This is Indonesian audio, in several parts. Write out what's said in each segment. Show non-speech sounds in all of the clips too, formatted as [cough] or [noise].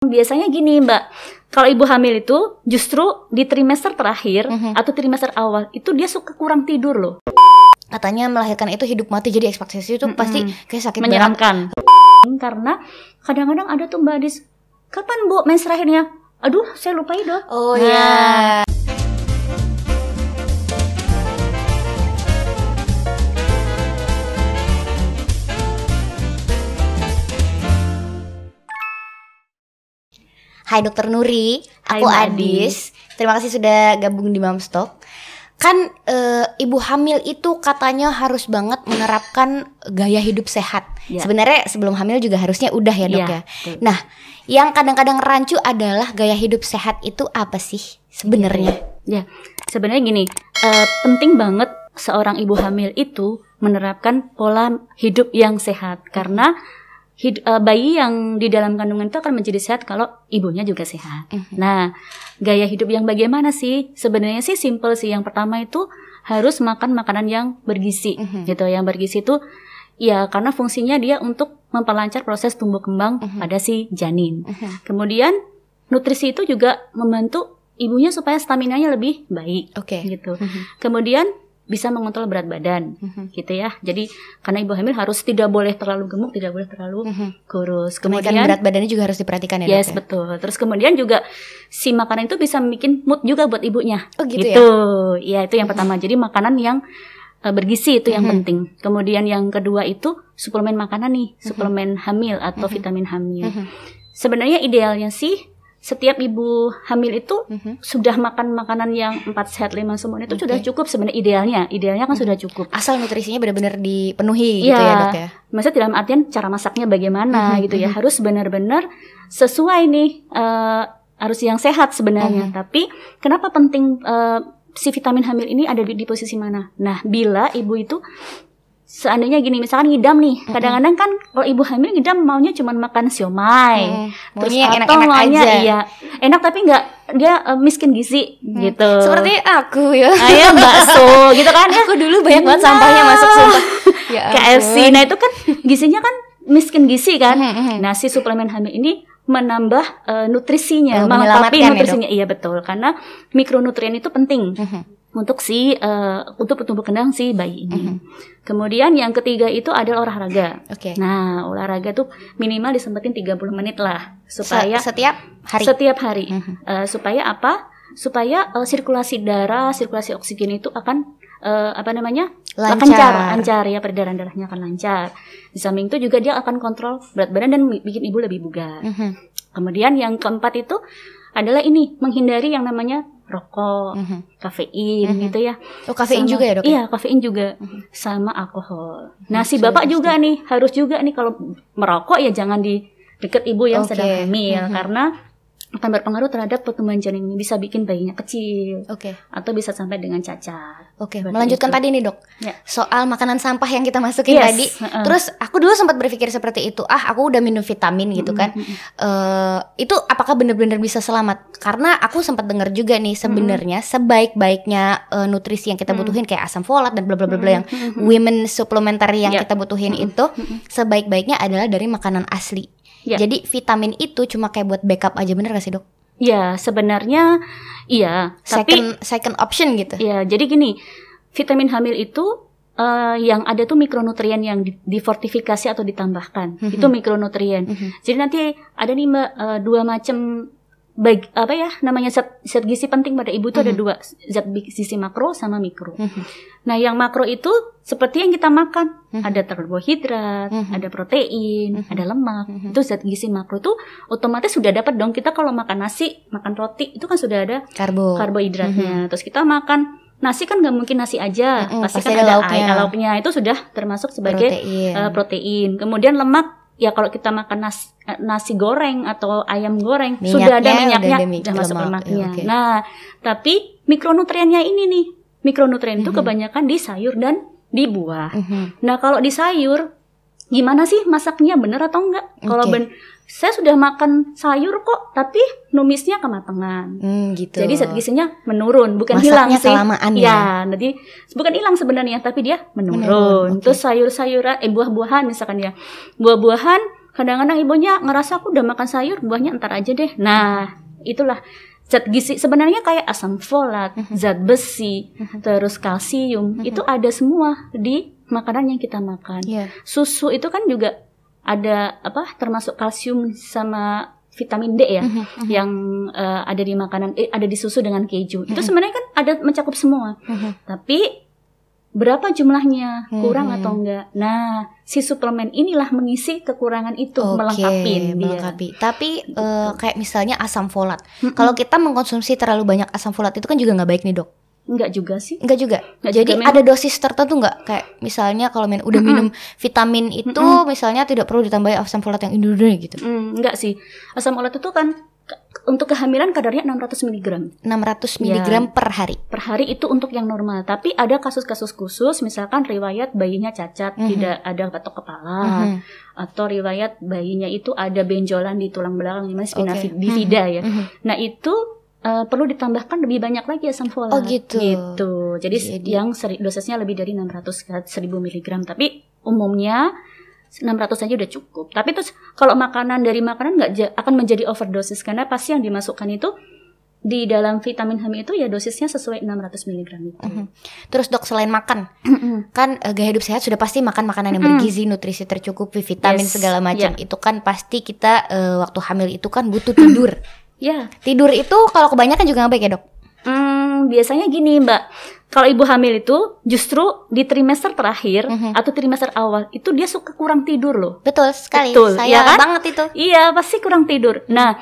Biasanya gini Mbak, kalau ibu hamil itu justru di trimester terakhir Mhm. atau trimester awal itu dia suka kurang tidur loh, Katanya melahirkan itu hidup mati jadi ekspektasi itu pasti Mm-mm. kayak sakit menyeramkan. Karena kadang-kadang ada tuh Mbak Adis, kapan Bu mens terakhirnya? Aduh, saya lupa ya dok. Oh Nah. iya. Hai Dokter Nuri, Hai, aku Mbak Adis. Terima kasih sudah gabung di Mamstock. Kan eh, ibu hamil itu katanya harus banget menerapkan gaya hidup sehat. Ya. Sebenarnya sebelum hamil juga harusnya udah ya dok ya. betul. Nah, yang kadang-kadang rancu adalah gaya hidup sehat itu apa sih sebenarnya? Ya, sebenarnya gini, eh, penting banget seorang ibu hamil itu menerapkan pola hidup yang sehat karena hid- eh, bayi yang di dalam kandungan itu akan menjadi sehat kalau ibunya juga sehat. Nah, gaya hidup yang bagaimana sih? Sebenarnya sih simple sih. Yang pertama itu harus makan makanan yang bergizi, Mhm. gitu. Yang bergizi itu ya karena fungsinya dia untuk memperlancar proses tumbuh kembang pada si janin. Mhm. Kemudian nutrisi itu juga membantu ibunya supaya stamina-nya lebih baik Oke. gitu. Mhm. Kemudian bisa mengontrol berat badan Mhm. gitu ya. Jadi karena ibu hamil harus tidak boleh terlalu gemuk, tidak boleh terlalu Mhm. kurus. Kenaikan Kemudian berat badannya juga harus diperhatikan ya Yes, dok ya? betul. Terus kemudian juga si makanan itu bisa bikin mood juga buat ibunya. Oh gitu, ya? Gitu. Ya, itu yang pertama. Jadi makanan yang eh, bergizi itu yang Mhm. penting. Kemudian yang kedua itu suplemen makanan nih, suplemen hamil atau Mhm. vitamin hamil. Mhm. Sebenarnya idealnya sih setiap ibu hamil itu Mhm. sudah makan makanan yang empat sehat lima sempurna itu Oke. sudah cukup sebenarnya idealnya. Idealnya kan sudah cukup. Asal nutrisinya benar-benar dipenuhi gitu Iya. ya dok ya? Maksudnya dalam artian cara masaknya bagaimana Mhm, gitu ya mhm. harus benar-benar sesuai nih eh, harus yang sehat sebenarnya. Mhm. Tapi kenapa penting eh, si vitamin hamil ini ada di, di posisi mana? Nah bila ibu itu seandainya gini misalkan ngidam nih kadang-kadang kan kalau ibu hamil ngidam maunya cuma makan siomay Hmm, Terus yang atau enak-enak maunya, aja. iya enak tapi nggak dia eh, miskin gizi gitu Seperti aku ya. ayam bakso [laughs] gitu kan Aku dulu banyak banget sampahnya masuk sumpah. [laughs] Ya KFC. ampun. Nah itu kan gizinya kan miskin gizi kan. Nah si suplemen hamil ini menambah eh, nutrisinya, Oh, melengkapi ya, nutrisinya. iya betul, karena mikronutrien itu penting Mhm. Untuk si eh, untuk tumbuh kembang si bayi ini. Mhm. Kemudian yang ketiga itu adalah olahraga. Oke. Nah olahraga tuh minimal disempetin 30 menit lah Se- supaya setiap hari. setiap hari Mhm. Eh, supaya apa? Supaya eh, sirkulasi darah, sirkulasi oksigen itu akan eh, apa namanya? Lancar. lancar, lancar ya peredaran darahnya akan lancar. Di samping itu juga dia akan kontrol berat badan dan bikin ibu lebih bugar. Mhm. Kemudian yang keempat itu adalah ini menghindari yang namanya rokok, Mhm. kafein Mhm. gitu ya. Oh kafein Sama- juga ya dok? Iya, kafein juga sama alkohol. Nah, si bapak juga nih harus juga nih kalau merokok ya jangan di deket ibu yang Oke. sedang hamil Mhm. karena akan berpengaruh terhadap pertumbuhan janin ini bisa bikin bayinya kecil Oke. atau bisa sampai dengan cacat. Oke, Seperti melanjutkan itu. tadi nih dok, Ya. soal makanan sampah yang kita masukin Yes, tadi. heeh. Terus aku dulu sempat berpikir seperti itu, ah aku udah minum vitamin gitu kan, Mm-mm. eh itu apakah benar-benar bisa selamat? Karena aku sempat dengar juga nih sebenarnya sebaik-baiknya eh, nutrisi yang kita Mm. butuhin kayak asam folat dan bla bla bla bla yang Mm-mm. women supplementary yang Ya. kita butuhin Mm-mm. itu sebaik-baiknya adalah dari makanan asli. Ya. Jadi vitamin itu cuma kayak buat backup aja bener gak sih dok? Ya, sebenarnya iya, tapi Second second option gitu. ya jadi gini, vitamin hamil itu eh, yang ada tuh mikronutrien yang di- difortifikasi atau ditambahkan. Mhm. Itu mikronutrien. Mhm. Jadi nanti ada nih Mbak eh, dua macam bag, apa ya namanya zat, zat gizi penting pada ibu itu ada Mhm. dua zat gizi makro sama mikro. Mhm. Nah yang makro itu seperti yang kita makan Mhm. ada karbohidrat, Mhm. ada protein, Mhm. ada lemak. Mhm. Itu zat gizi makro itu otomatis sudah dapat dong kita kalau makan nasi, makan roti itu kan sudah ada Karbo. karbohidratnya. Terus kita makan nasi kan nggak mungkin nasi aja, Mm-mm, pasti, pasti kan ada lauknya. air lauknya itu sudah termasuk sebagai protein. eh, protein. Kemudian lemak ya kalau kita makan nasi, eh, nasi goreng atau ayam goreng sudah ada Minyaknya minyaknya udah ada mi- udah masuk lemak. lemaknya. Ya, oke. Nah, tapi mikronutriennya ini nih. Mikronutrien itu Mhm. kebanyakan di sayur dan di buah. Mhm. Nah, kalau di sayur gimana sih masaknya bener atau enggak? Kalau Oke. ben saya sudah makan sayur kok, tapi numisnya kematangan. Hmm, gitu. Jadi zat gizinya menurun, bukan Masaknya hilang sih. kelamaan ya? ya. jadi bukan hilang sebenarnya, tapi dia menurun. Menurun, oke. Terus sayur-sayuran, eh buah-buahan misalkan ya, buah-buahan kadang-kadang ibunya ngerasa aku udah makan sayur, buahnya ntar aja deh. Nah, itulah zat gizi sebenarnya kayak asam folat, zat besi, terus kalsium, itu ada semua di makanan yang kita makan. Iya. Susu itu kan juga ada apa termasuk kalsium sama vitamin D ya yang eh, ada di makanan eh, ada di susu dengan keju. Itu sebenarnya kan ada mencakup semua. Tapi berapa jumlahnya kurang atau enggak? Nah, si suplemen inilah mengisi kekurangan itu, Oke, melengkapi dia. melengkapi. Tapi eh, kayak misalnya asam folat. Kalau kita mengkonsumsi terlalu banyak asam folat itu kan juga nggak baik nih dok. Enggak juga sih. Enggak juga. Nggak Jadi juga, ada dosis tertentu nggak? Kayak misalnya kalau min- udah minum vitamin itu misalnya tidak perlu ditambahi asam folat yang ini gitu. Hmm, enggak sih. Asam folat itu kan untuk kehamilan kadarnya 600 mg 600 Ya. mg per hari. per hari itu untuk yang normal. Tapi ada kasus-kasus khusus, misalkan riwayat bayinya cacat, tidak ada batok kepala, Mhm. atau riwayat bayinya itu ada benjolan di tulang belakang, namanya spina Oke. bifida ya. Mhm. Nah itu eh, perlu ditambahkan lebih banyak lagi asam folat. Oh, gitu. Gitu. Jadi, Jadi- yang seri- dosisnya lebih dari 600 ke 1000 mg. Tapi umumnya 600 saja udah cukup. Tapi terus kalau makanan dari makanan nggak akan menjadi overdosis karena pasti yang dimasukkan itu di dalam vitamin HAM itu ya dosisnya sesuai 600 mg itu. Terus dok selain makan, kan eh, gaya hidup sehat sudah pasti makan makanan yang bergizi, nutrisi tercukupi, vitamin Yes, segala macam. ya. Itu kan pasti kita eh, waktu hamil itu kan butuh tidur. [laughs] Ya, tidur itu kalau kebanyakan juga nggak baik ya dok? Hmm, biasanya gini Mbak, kalau ibu hamil itu justru di trimester terakhir Mhm. atau trimester awal itu dia suka kurang tidur loh. Betul sekali. Betul, Saya ya kan? banget itu. Iya, pasti kurang tidur. Nah,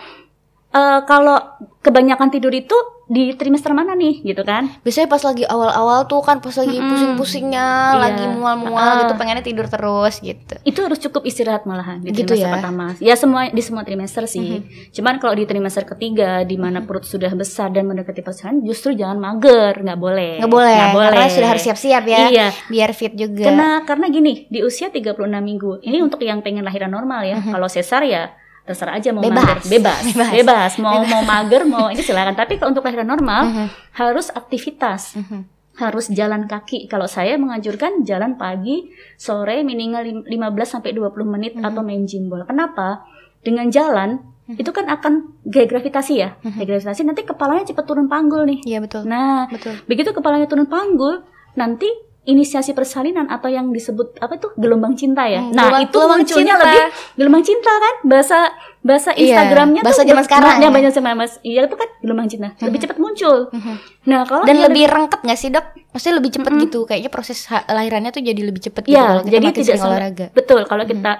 eh, kalau kebanyakan tidur itu di trimester mana nih, gitu kan? Biasanya pas lagi awal-awal tuh kan pas lagi Mm-mm. pusing-pusingnya, Iya. lagi mual-mual Ah. gitu, pengennya tidur terus gitu. Itu harus cukup istirahat malahan di Gitu trimester ya? pertama. Ya semua di semua trimester sih. Cuman kalau di trimester ketiga di mana perut sudah besar dan mendekati persalinan, justru jangan mager, nggak boleh. Nggak boleh, Nggak boleh. karena sudah harus siap-siap ya, Iya. biar fit juga. Karena karena gini, di usia 36 minggu. Ini untuk yang pengen lahiran normal ya. Kalau sesar ya terserah aja mau Bebas. mager. Bebas. Bebas. Bebas. Mau mau mager mau ini silakan. Tapi kalau untuk lahiran normal Mhm. harus aktivitas. Mhm. Harus jalan kaki. Kalau saya menganjurkan jalan pagi, sore minimal lim- 15 sampai 20 menit Mhm. atau main gym bola. Kenapa? Dengan jalan itu kan akan gaya gravitasi ya. Gaya gravitasi nanti kepalanya cepat turun panggul nih. Iya betul. Nah, betul. Begitu kepalanya turun panggul, nanti inisiasi persalinan atau yang disebut apa tuh gelombang cinta ya. Hmm, nah, gelombang- itu gelombang munculnya cinta. lebih gelombang cinta kan? Bahasa bahasa Iya, Instagramnya bahasa tuh zaman sekarang Ya, ya. bahasa zaman Mas. Iya, itu kan gelombang cinta. Lebih cepat muncul. Mhm. Nah, kalau Dan dia lebih rengket gak sih dok? Maksudnya lebih cepet Mm-mm. gitu, kayaknya proses lahirannya tuh jadi lebih gitu Ya, kalau kita jadi makin tidak sering olahraga. Betul, kalau kita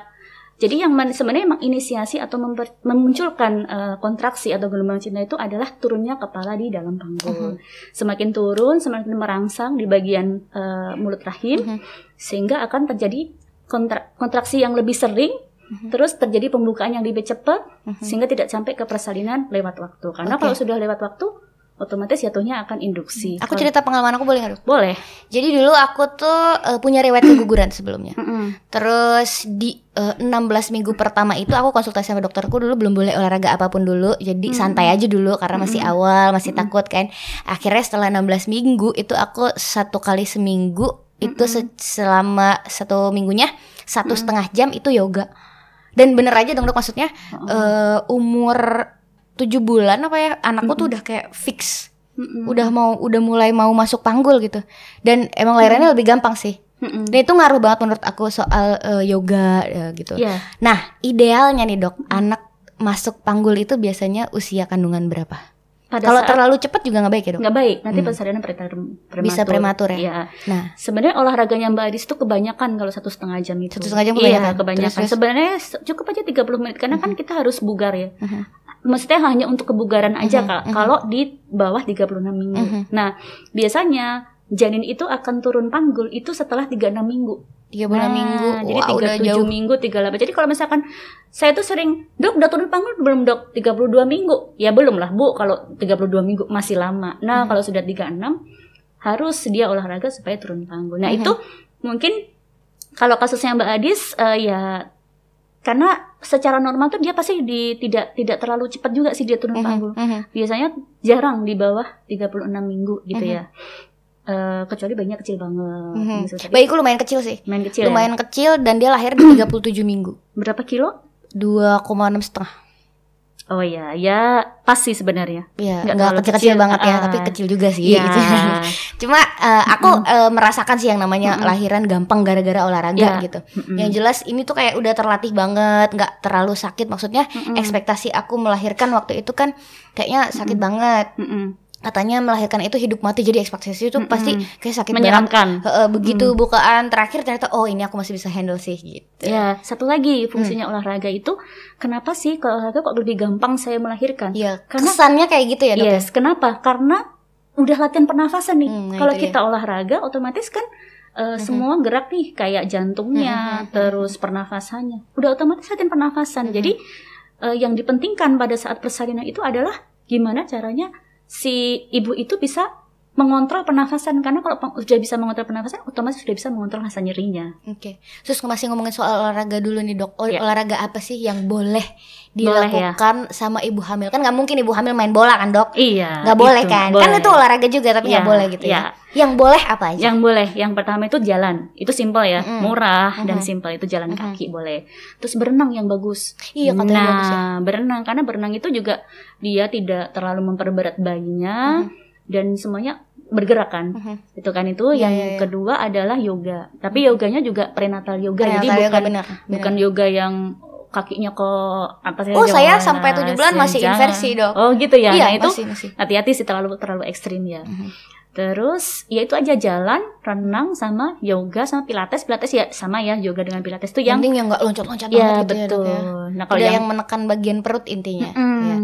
jadi yang sebenarnya emang inisiasi atau memunculkan eh, kontraksi atau gelombang cinta itu adalah turunnya kepala di dalam panggul. Semakin turun, semakin merangsang di bagian eh, mulut rahim, Mhm. sehingga akan terjadi kontra- kontraksi yang lebih sering. Terus terjadi pembukaan yang lebih cepat sehingga tidak sampai ke persalinan lewat waktu. Karena Oke. kalau sudah lewat waktu, otomatis jatuhnya akan induksi. Aku Kalau- cerita pengalaman aku boleh nggak boleh. Jadi dulu aku tuh eh, punya riwayat keguguran sebelumnya. Terus di eh, 16 minggu pertama itu aku konsultasi sama dokterku dulu belum boleh olahraga apa pun dulu. Jadi santai aja dulu karena masih awal, masih takut kan. Akhirnya setelah 16 minggu itu aku satu kali seminggu itu se- selama satu minggunya satu setengah jam itu yoga. Dan bener aja dong dok maksudnya eh, umur 7 bulan apa ya anakku tuh udah kayak fix. Mm-mm. udah mau udah mulai mau masuk panggul gitu. Dan emang lahirannya lebih gampang sih. Mm-mm. dan itu ngaruh banget menurut aku soal eh, yoga eh, gitu. Iya. nah idealnya nih dok anak masuk panggul itu biasanya usia kandungan berapa? Kalau terlalu cepat juga nggak baik ya dok? Nggak baik. Nanti persalinan preterm- prematur. Bisa prematur ya? Iya. nah. Sebenarnya olahraganya mbak Adis itu kebanyakan kalau satu setengah jam itu. Satu setengah jam iya kebanyakan. kebanyakan Terus, terus? sebenarnya se- cukup aja 30 menit. Karena kan kita harus bugar ya. Mhm. Maksudnya hanya untuk kebugaran aja Kak. mhm. kalau di bawah 36 minggu Mhm. nah biasanya janin itu akan turun panggul itu setelah 36 minggu tiga bulan Nah, minggu jadi Wah, udah 37 jauh minggu 38 jadi kalau misalkan saya tuh sering dok udah turun panggul belum dok 32 minggu ya belum lah bu kalau 32 minggu masih lama nah Hmm. kalau sudah 36 harus dia olahraga supaya turun panggul nah Mhm. itu mungkin kalau kasusnya Mbak Adis eh, ya karena secara normal tuh dia pasti di tidak tidak terlalu cepat juga sih dia turun panggul mhm. biasanya jarang di bawah 36 minggu gitu Mhm. ya Eh, kecuali bayinya kecil banget gitu. Tapi bayiku lumayan kecil sih main kecil ya? lumayan kecil dan dia lahir di 37 minggu berapa kilo dua koma enam setengah Oh ya, ya pas sih sebenarnya. ya Nggak kecil-kecil kecil, banget ya ah. tapi kecil juga sih Iya. gitu. [laughs] cuma eh, aku eh, merasakan sih yang namanya lahiran gampang gara-gara olahraga Iya. gitu Mm-mm. yang jelas ini tuh kayak udah terlatih banget nggak terlalu sakit maksudnya Mm-mm. ekspektasi aku melahirkan waktu itu kan kayaknya sakit banget Mm-mm. Katanya melahirkan itu hidup mati jadi ekspektasi itu Mm-mm. pasti kayak sakit banget Menyeramkan. Begitu bukaan terakhir ternyata oh ini aku masih bisa handle sih gitu Ya, satu lagi fungsinya olahraga itu kenapa sih kalau olahraga kok lebih gampang saya melahirkan? Iya, Karena- kesannya kayak gitu ya dok ya? Yes, kenapa? Karena udah latihan pernafasan nih. Hmm, nah kalau kita olahraga otomatis kan uh, semua gerak nih kayak jantungnya, Mhm, terus pernafasannya. Udah otomatis latihan pernafasan. Jadi uh, yang dipentingkan pada saat persalinan itu adalah gimana caranya si ibu itu bisa mengontrol pernafasan karena kalau sudah bisa mengontrol pernafasan otomatis sudah bisa mengontrol rasa nyerinya. Oke, terus masih ngomongin soal olahraga dulu nih dok. Ol- Iya. olahraga apa sih yang boleh Boleh ya. dilakukan sama ibu hamil? Kan nggak mungkin ibu hamil main bola kan dok? Iya. Nggak boleh itu, kan? Kan boleh. itu olahraga juga tapi nggak Iya, boleh gitu iya. ya. Yang boleh apa aja? Yang boleh, yang pertama itu jalan. Itu simpel ya, Mm-mm. murah dan Mhm. simpel itu jalan Mhm. kaki boleh. Terus berenang yang bagus. Iya, katanya nah, bagus ya. berenang karena berenang itu juga dia tidak terlalu memperberat bayinya Mhm. dan semuanya bergerak kan. Mhm. Itu kan itu. Iya, yang iya, iya. kedua adalah yoga. Tapi yoganya juga prenatal yoga. Prenatal Jadi yoga, bukan benar, bukan yoga yang kakinya ke apa sih? Oh, saya sampai tujuh bulan masih jangan. inversi, Dok. Oh, gitu ya. Iya, nah, itu masih masih. hati-hati sih terlalu terlalu ekstrim ya. Mhm. Terus ya itu aja jalan, renang sama yoga sama pilates. Pilates ya sama ya, yoga dengan pilates itu yang Penting yang nggak loncat-loncat ya banget gitu betul. ya dok ya. Nah, kalau yang, yang menekan bagian perut intinya. Mm, Ya.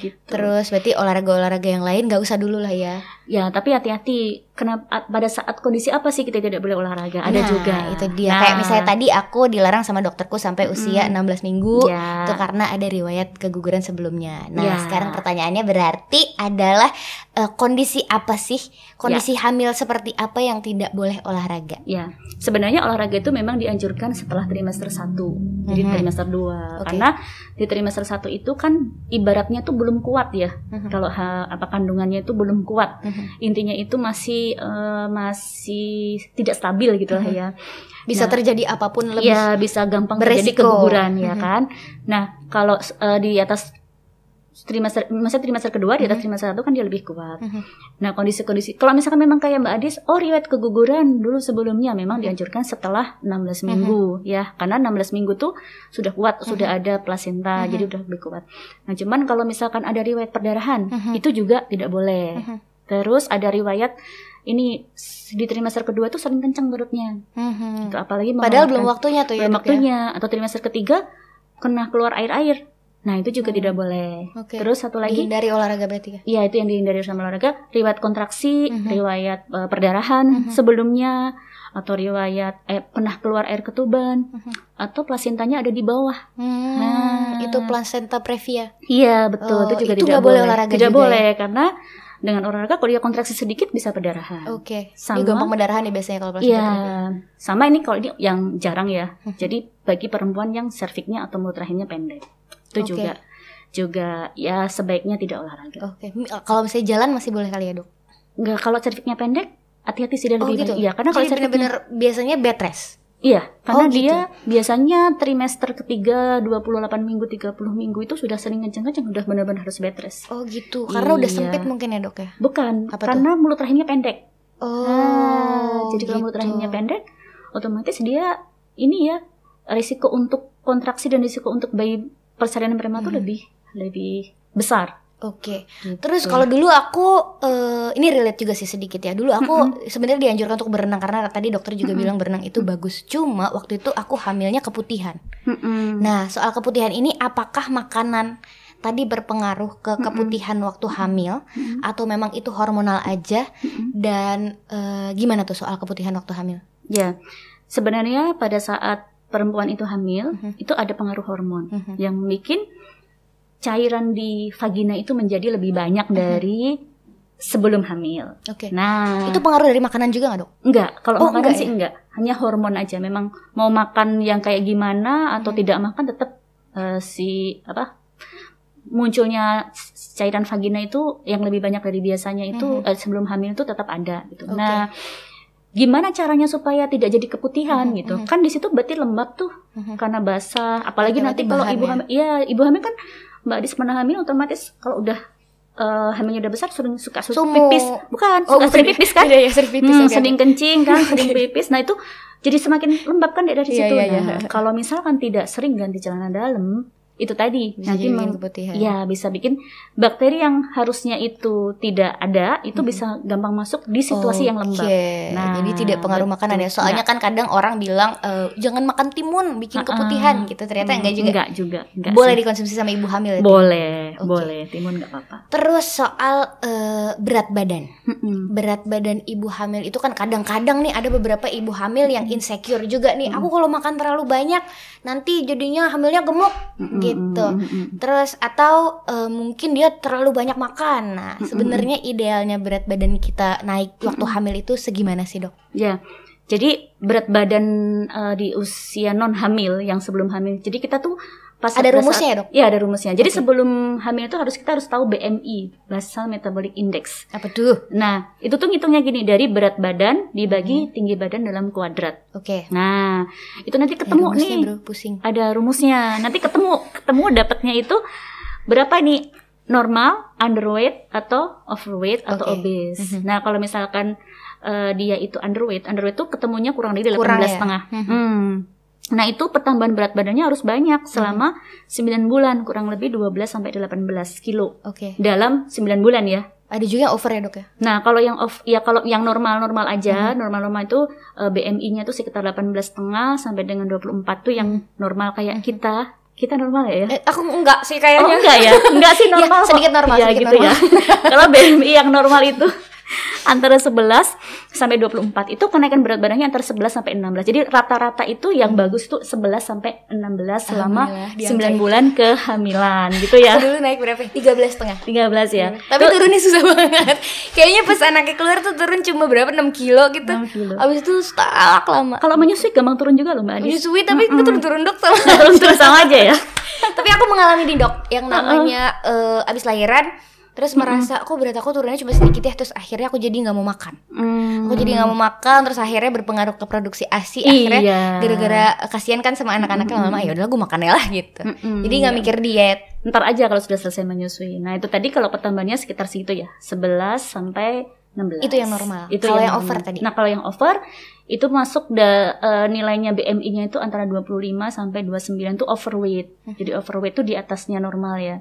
gitu. Terus berarti olahraga-olahraga yang lain nggak usah dulu lah ya. ya tapi hati-hati. Kenapa pada saat kondisi apa sih kita tidak boleh olahraga? Ada Nah, juga. itu dia. Nah, Kayak misalnya tadi aku dilarang sama dokterku sampai usia 16 minggu. ya. Itu karena ada riwayat keguguran sebelumnya. Nah, Ya. sekarang pertanyaannya berarti adalah eh, kondisi apa sih? Kondisi Ya. hamil seperti apa yang tidak boleh olahraga? Ya, sebenarnya olahraga itu memang dianjurkan setelah trimester 1. Jadi Mhm. trimester 2. Oke. Karena di trimester 1 itu kan ibaratnya tuh belum kuat ya. Mhm. Kalau ha- apa kandungannya itu belum kuat. Mhm. Intinya itu masih eh, masih tidak stabil gitu lah Mhm. ya. Bisa Nah, terjadi apa pun lebih Ya, bisa gampang terjadi beresiko. keguguran ya Mhm. kan. Nah, kalau eh, di atas trimester maksudnya trimester kedua di atas Mhm. trimester satu kan dia lebih kuat. Mhm. Nah, kondisi-kondisi kalau misalkan memang kayak Mbak Adis, oh riwayat keguguran dulu sebelumnya memang dianjurkan setelah 16 minggu ya. Karena 16 minggu tuh sudah kuat, sudah ada plasenta, Mhm. jadi udah lebih kuat. Nah, cuman kalau misalkan ada riwayat perdarahan, Mhm. itu juga tidak boleh. Mhm. Terus ada riwayat ini di trimester kedua tuh sering kencang perutnya. Mhm. Itu apalagi Padahal belum waktunya tuh ya belum ya? waktunya atau trimester ketiga kena keluar air-air. Nah, itu juga Hmm. tidak boleh. Oke. Terus satu lagi Dihindari olahraga berarti ya? Iya itu yang dihindari sama olahraga riwayat kontraksi, Mhm. riwayat eh, perdarahan Mhm. sebelumnya atau riwayat eh, pernah keluar air ketuban Mhm. atau plasentanya ada di bawah. Hmm, Nah. itu placenta previa. Iya betul Oh, itu juga itu tidak nggak boleh olahraga Tidak juga ya? boleh karena dengan olahraga kalau dia kontraksi sedikit bisa perdarahan. Oke. Sama- Ini gampang pendarahan nih biasanya kalau placenta Iya, sama ini kalau ini yang jarang ya. Mhm. Jadi bagi perempuan yang serviknya atau mulut rahimnya pendek, itu Oke. juga juga ya sebaiknya tidak olahraga. Oke. Mi- Kalau misalnya jalan masih boleh kali ya dok? Enggak kalau serviknya pendek, hati-hati sih dia Oh lebih gitu. baik. Iya, karena kalau serviknya bener-bener biasanya bed rest. Iya, karena Oh, gitu. dia biasanya trimester ketiga 28 minggu 30 minggu itu sudah sering kenceng-kenceng udah benar-benar harus bed rest. Oh gitu. Karena udah Iya. sempit mungkin ya dok ya. Bukan, Apa karena mulut rahimnya pendek. Oh. Nah, jadi kalau mulut gitu. rahimnya pendek, otomatis dia ini ya risiko untuk kontraksi dan risiko untuk bayi persalinan prematur Hmm. lebih lebih besar. Oke. Gitu. Terus kalau dulu aku eh, ini relate juga sih sedikit ya. Dulu aku sebenarnya dianjurkan untuk berenang karena tadi dokter juga bilang berenang itu bagus. Cuma waktu itu aku hamilnya keputihan. Nah, soal keputihan ini apakah makanan tadi berpengaruh ke keputihan waktu hamil atau memang itu hormonal aja dan eh, gimana tuh soal keputihan waktu hamil? Ya, sebenarnya pada saat perempuan itu hamil, Mhm. itu ada pengaruh hormon Mhm. yang bikin cairan di vagina itu menjadi lebih banyak dari sebelum hamil. Oke. Nah, Itu pengaruh dari makanan juga nggak dok? enggak. Kalau Oh, makanan enggak sih ya? enggak. Hanya hormon aja. Memang mau makan yang kayak gimana atau Mhm. tidak makan tetap eh, si apa munculnya cairan vagina itu yang lebih banyak dari biasanya itu Mhm. eh, sebelum hamil itu tetap ada gitu. Oke. Nah, gimana caranya supaya tidak jadi keputihan Mhm, gitu mhm. kan di situ berarti lembab tuh Mhm. karena basah apalagi Lewati nanti kalau ibu ya. hamil iya ibu hamil kan mbak Adis pernah hamil otomatis kalau udah eh, hamilnya udah besar sering suka suka Sumu. pipis bukan Oh, suka sering pipis kan Iya, ya, sering pipis. Hmm, oke, sering kencing kan sering [laughs] pipis nah itu jadi semakin lembab kan dari Iya, situ iya, nah iya. kalau misalkan tidak sering ganti celana dalam itu tadi Bisa nanti bikin keputihan. ya bisa bikin bakteri yang harusnya itu tidak ada itu Mhm. bisa gampang masuk di situasi yang lembab Nah, jadi tidak pengaruh betul. makanan ya. Soalnya kan kadang orang bilang eh, jangan makan timun bikin Ah, keputihan ah. gitu. Ternyata Hmm, enggak juga. enggak juga enggak Boleh sih. dikonsumsi sama ibu hamil. itu. boleh Oke. boleh timun nggak apa-apa Terus soal eh, berat badan. Mm-mm. Berat badan ibu hamil itu kan kadang-kadang nih ada beberapa ibu hamil yang insecure juga nih. Aku kalau makan terlalu banyak nanti jadinya hamilnya gemuk Mm-mm, gitu. mm-mm. Terus atau eh, mungkin dia terlalu banyak makan. Nah, sebenarnya idealnya berat badan kita naik waktu hamil itu segimana sih, Dok? Ya, jadi berat badan eh, di usia non hamil yang sebelum hamil. Jadi kita tuh pas Ada rumusnya saat- ya, Dok? Iya, ada rumusnya. Jadi Oke. sebelum hamil itu harus kita harus tahu BMI, basal metabolic index. Apa tuh? Nah, itu tuh ngitungnya gini dari berat badan dibagi tinggi badan dalam kuadrat. Oke. Nah, itu nanti ketemu rumusnya, nih. Bro, pusing. Ada rumusnya. Nanti ketemu ketemu dapatnya itu berapa nih? Normal, underweight atau overweight atau obese. Mhm. Nah, kalau misalkan eh, dia itu underweight, underweight itu ketemunya kurang dari 18 Kurang ya? setengah. Hmm. Nah, itu pertambahan berat badannya harus banyak selama 9 bulan, kurang lebih 12 sampai 18 kilo Oke. dalam 9 bulan ya. Ada juga yang over ya, Dok ya? Nah, kalau yang off ya kalau yang normal-normal aja, Mhm. normal-normal itu eh, BMI-nya tuh sekitar 18 setengah sampai dengan 24 tuh yang normal kayak kita. Kita normal ya? Eh, aku enggak sih Oh kayaknya. enggak ya? Enggak sih [laughs] normal. kok. sedikit normal, Iya sedikit gitu normal. ya. [laughs] Kalau BMI yang normal itu [laughs] antara 11 sampai 24 itu kenaikan berat badannya antara 11 sampai 16. Jadi rata-rata itu yang bagus tuh 11 sampai 16 selama Alhamdulillah, diangkat. 9 bulan kehamilan [laughs] gitu ya. Dulu naik berapa? 13 setengah. 13 ya. Tapi turunnya susah [laughs] banget. Kayaknya pas anaknya keluar tuh turun cuma berapa 6 kilo gitu. 6 kilo. Abis itu stalak lama. Kalau menyusui gampang turun juga loh Mbak Adis. Menyusui tapi nggak turun-turun dok sama. Turun terus sama aja ya. tapi aku mengalami di dok yang namanya eh, abis lahiran terus merasa kok berat aku turunnya cuma sedikit ya terus akhirnya aku jadi nggak mau makan Hmm. aku jadi nggak mau makan terus akhirnya berpengaruh ke produksi asi akhirnya Iya. gara-gara kasihan kan sama anak-anaknya lama ya udahlah gue makan ya lah gitu Mm-mm, jadi nggak iya. mikir diet Ntar aja kalau sudah selesai menyusui. Nah itu tadi kalau pertambahannya sekitar segitu ya, 11 sampai 16. Itu yang normal. Itu Kalau yang normal. over tadi? Nah kalau yang over itu masuk da, eh, nilainya BMI-nya itu antara 25 sampai 29 itu overweight. Mhm. Jadi overweight itu di atasnya normal ya.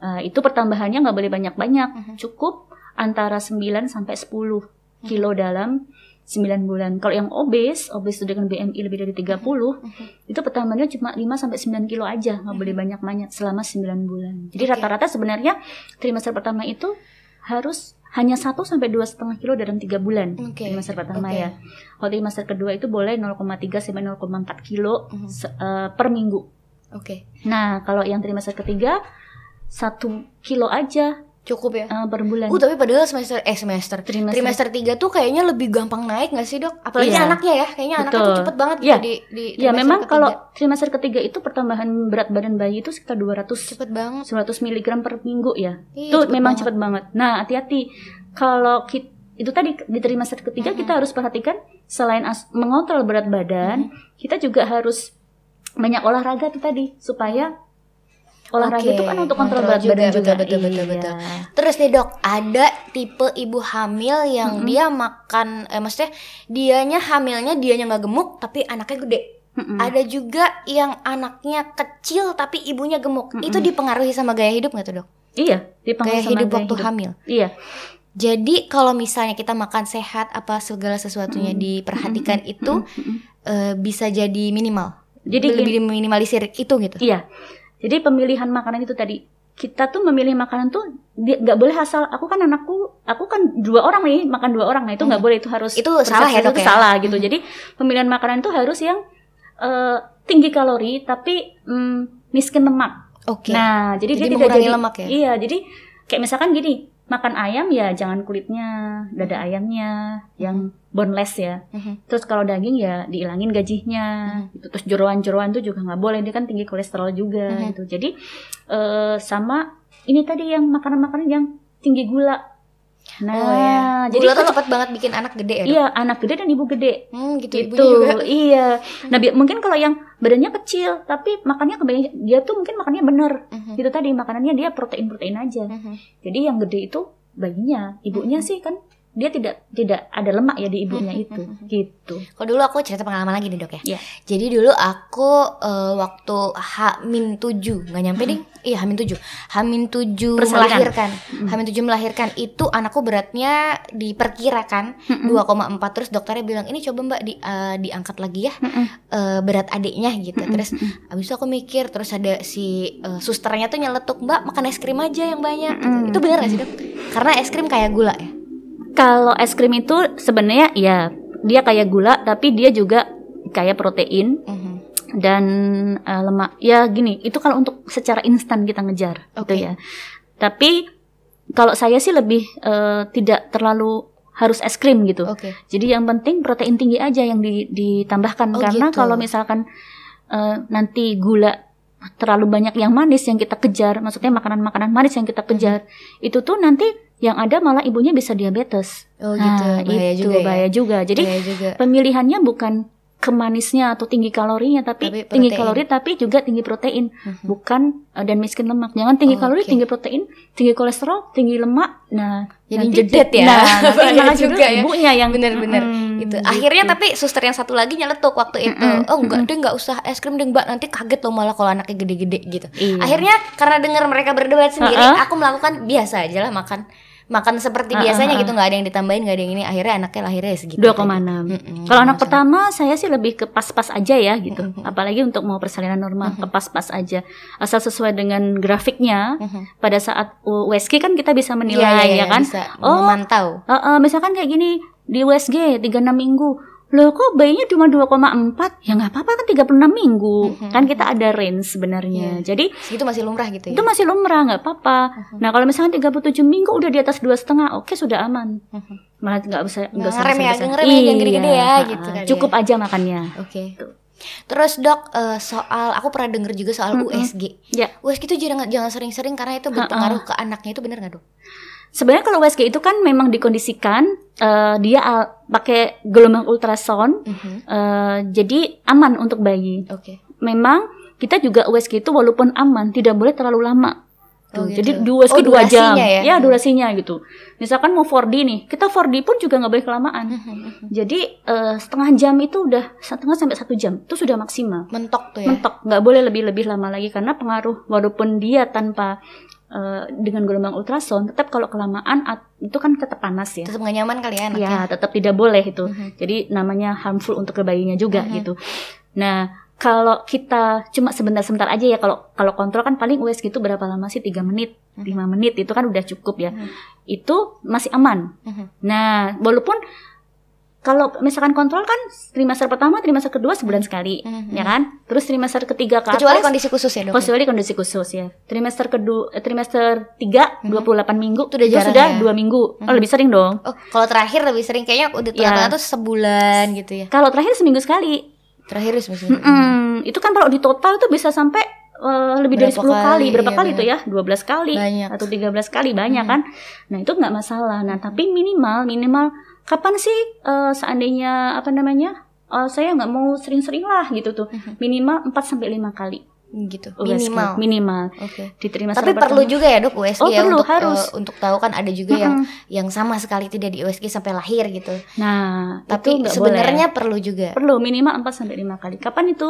Eh, itu pertambahannya nggak boleh banyak-banyak, Mhm. cukup antara 9 sampai 10 kilo dalam 9 bulan. Kalau yang obes, obes itu dengan BMI lebih dari 30, Mhm. itu pertambahannya cuma 5 sampai 9 kilo aja, nggak boleh banyak-banyak selama 9 bulan. Jadi rata-rata sebenarnya trimester pertama itu harus hanya 1 sampai dua setengah kilo dalam 3 bulan. Oke. Trimester pertama Oke. ya. Kalau trimester kedua itu boleh 0,3 sampai 0,4 kilo Mhm. se- eh, per minggu. oke Nah, kalau yang trimester ketiga 1 kilo aja cukup ya eh, per bulan. Uh, tapi padahal semester eh semester Trimester. trimester 3 tuh kayaknya lebih gampang naik gak sih dok? Apalagi Iya. anaknya ya, kayaknya anaknya tuh Betul. cepet banget gitu di, di Ya trimester memang ketiga. kalau trimester ketiga itu pertambahan berat badan bayi itu sekitar 200 cepet banget. 100 mg per minggu ya. Iya, itu memang banget. cepet banget. Nah, hati-hati. Kalau kita itu tadi di trimester ketiga Mm-hmm. kita harus perhatikan selain mengontrol berat badan, Mm-hmm. kita juga harus banyak olahraga tuh tadi supaya olahraga Oke, itu kan untuk kontrol kontrol berat juga, badan betul, juga. betul, betul, Iya. betul. Terus nih dok, ada tipe ibu hamil yang dia makan, eh maksudnya dianya hamilnya dianya nggak gemuk tapi anaknya gede. Mm-mm. Ada juga yang anaknya kecil tapi ibunya gemuk. Itu dipengaruhi sama gaya hidup nggak tuh dok? Iya, dipengaruhi Gaya sama hidup gaya waktu hidup. hamil. Iya. Jadi kalau misalnya kita makan sehat apa segala sesuatunya diperhatikan itu eh, bisa jadi minimal. Jadi lebih diminimalisir itu gitu. Iya. Jadi pemilihan makanan itu tadi kita tuh memilih makanan tuh nggak boleh asal aku kan anakku aku kan dua orang nih makan dua orang nah itu nggak boleh itu harus Hmm. Itu salah ya, Dok, itu ya? salah gitu jadi pemilihan makanan itu harus yang eh, tinggi kalori tapi mm, miskin lemak Oke. nah jadi, Jadi dia tidak jadi lemak ya? iya jadi kayak misalkan gini makan ayam ya jangan kulitnya dada ayamnya yang boneless ya Mhm. Terus kalau daging ya dihilangin gajinya, gitu. Terus jeroan-jeroan tuh juga nggak boleh, dia kan tinggi kolesterol juga gitu. Jadi eh, sama ini tadi yang makanan-makanan yang tinggi gula. Nah, oh ya. jadi Gula tuh cepat banget bikin anak gede ya. Dok? iya anak gede dan ibu gede. Hmm, gitu, gitu ibunya juga. iya nah mungkin kalau yang badannya kecil tapi makannya kebanyakan dia tuh mungkin makannya bener Mhm. gitu tadi makanannya dia protein protein aja Mhm. jadi yang gede itu bayinya ibunya Mhm. sih kan dia tidak tidak ada lemak ya di ibunya Mhm, itu mhm. gitu Kalau dulu aku cerita pengalaman lagi nih dok ya. Iya. Jadi dulu aku eh, waktu H-7 nggak nyampe ding. Iya H-7 H-7 Persalinan. melahirkan. Mhm. H-7 melahirkan itu anakku beratnya diperkirakan Mhm. 2,4 terus dokternya bilang ini coba mbak di, eh, diangkat lagi ya eh, berat adiknya gitu. Terus abis itu aku mikir terus ada si eh, susternya tuh nyeletuk mbak makan es krim aja yang banyak. gitu. Itu benar gak sih dok? Karena es krim kayak gula ya. Kalau es krim itu sebenarnya ya dia kayak gula tapi dia juga kayak protein Mhm. dan eh, lemak ya gini itu kalau untuk secara instan kita ngejar gitu Oke. ya tapi kalau saya sih lebih eh, tidak terlalu harus es krim gitu Oke. jadi yang penting protein tinggi aja yang di- ditambahkan Oh, karena gitu. kalau misalkan eh, nanti gula terlalu banyak yang manis yang kita kejar maksudnya makanan-makanan manis yang kita kejar itu tuh nanti yang ada malah ibunya bisa diabetes Oh gitu. nah bahaya itu juga ya. bahaya juga jadi Bahaya juga. pemilihannya bukan kemanisnya atau tinggi kalorinya tapi, Tapi tinggi kalori tapi juga tinggi protein Mhm. bukan eh, dan miskin lemak jangan tinggi Oh, kalori oke. tinggi protein tinggi kolesterol tinggi lemak nah Jadi nanti- jedet ya. nah, [laughs] nanti malah juga ya. ibunya yang Bener-bener Mm, gitu. gitu. Akhirnya tapi suster yang satu lagi nyeletuk waktu itu. Mm-mm, Oh enggak mm-mm. deh nggak usah es krim deh mbak nanti kaget loh malah kalau anaknya gede-gede gitu. Iya. Akhirnya karena dengar mereka berdebat sendiri, Uh-uh. aku melakukan biasa aja lah makan makan seperti Uh-uh, biasanya uh-uh. gitu nggak ada yang ditambahin nggak ada yang ini akhirnya anaknya lahirnya ya segitu. 2,6. Mm-mm, Kalau anak pertama saya sih lebih ke pas-pas aja ya gitu. Mhm. Apalagi untuk mau persalinan normal Mhm. ke pas-pas aja. Asal sesuai dengan grafiknya. Mhm. Pada saat USG kan kita bisa Iya, menilai iya, ya kan. bisa Oh. memantau. Eh, eh, misalkan kayak gini di USG 36 minggu. Loh kok bayinya cuma 2,4? Ya nggak apa-apa kan 36 minggu. Mhm. Kan kita ada range sebenarnya. Iya. Jadi Segitu masih lumrah gitu ya. itu masih lumrah nggak apa-apa. Mhm. Nah kalau misalkan 37 minggu udah di atas dua setengah, oke sudah aman. Mhm. Malah nggak usah Nggak usah ngerem ya, ngerem ya, jangan gede-gede ya, Iya, gitu kali ya. Cukup aja makannya. Oke. Terus dok eh, soal aku pernah denger juga soal Mm-mm. USG. Ya. USG itu jangan jangan sering-sering karena itu berpengaruh ke anaknya itu bener nggak dok? Sebenarnya kalau USG itu kan memang dikondisikan eh, dia al- pakai gelombang ultrasound, Mhm. eh, jadi aman untuk bayi. Oke. Memang kita juga USG itu walaupun aman tidak boleh terlalu lama. Oh, gitu. Jadi di USG Oh, 2 jam. ya? Ya, durasinya gitu. Misalkan mau 4D nih, kita 4D pun juga nggak boleh kelamaan. Mhm. Jadi eh, setengah jam itu udah setengah sampai satu jam itu sudah maksimal. Mentok tuh ya. Mentok, nggak boleh lebih-lebih lama lagi karena pengaruh walaupun dia tanpa eh, dengan gelombang ultrasound, tetap kalau kelamaan itu kan tetap panas ya. Tetap nggak nyaman kali ya anaknya. Ya, tetap tidak boleh itu. Mhm. Jadi namanya harmful untuk ke bayinya juga Mhm. gitu. Nah, kalau kita cuma sebentar-sebentar aja ya kalau kalau kontrol kan paling USG itu berapa lama sih? 3 menit, Mhm. 5 menit itu kan udah cukup ya. Mhm. Itu masih aman. Mhm. Nah, walaupun kalau misalkan kontrol kan trimester pertama, trimester kedua sebulan sekali, Mhm. ya kan? Terus trimester ketiga ke Kecuali atas kondisi khusus ya dok. kecuali kondisi khusus ya. Trimester kedua eh, trimester 3 Mhm. 28 minggu Itu udah jarang sudah ya? dua minggu. Oh, Mhm. lebih sering dong. Oh, kalau terakhir lebih sering kayaknya udah Ya. tengah-tengah tuh sebulan gitu ya. Kalau terakhir seminggu sekali. Terakhir seminggu. Mm-mm. Itu kan kalau di total itu bisa sampai eh, lebih dari Berapa 10 kali. kali, Berapa iya kali itu ya? 12 kali Banyak. atau 13 kali banyak Mhm. kan. Nah, itu nggak masalah. Nah, tapi minimal minimal kapan sih eh, seandainya apa namanya? eh, saya nggak mau sering-sering lah gitu tuh. Mhm. Minimal 4 sampai 5 kali. Gitu. USG. Minimal. Minimal. Oke. Di trimester Tapi perlu pertama. juga ya dok USG Oh, ya perlu, untuk harus. eh, untuk tahu kan ada juga yang Mm-mm. yang sama sekali tidak di USG sampai lahir gitu. Nah, Tapi sebenarnya perlu juga. perlu minimal 4 sampai 5 kali. Kapan itu?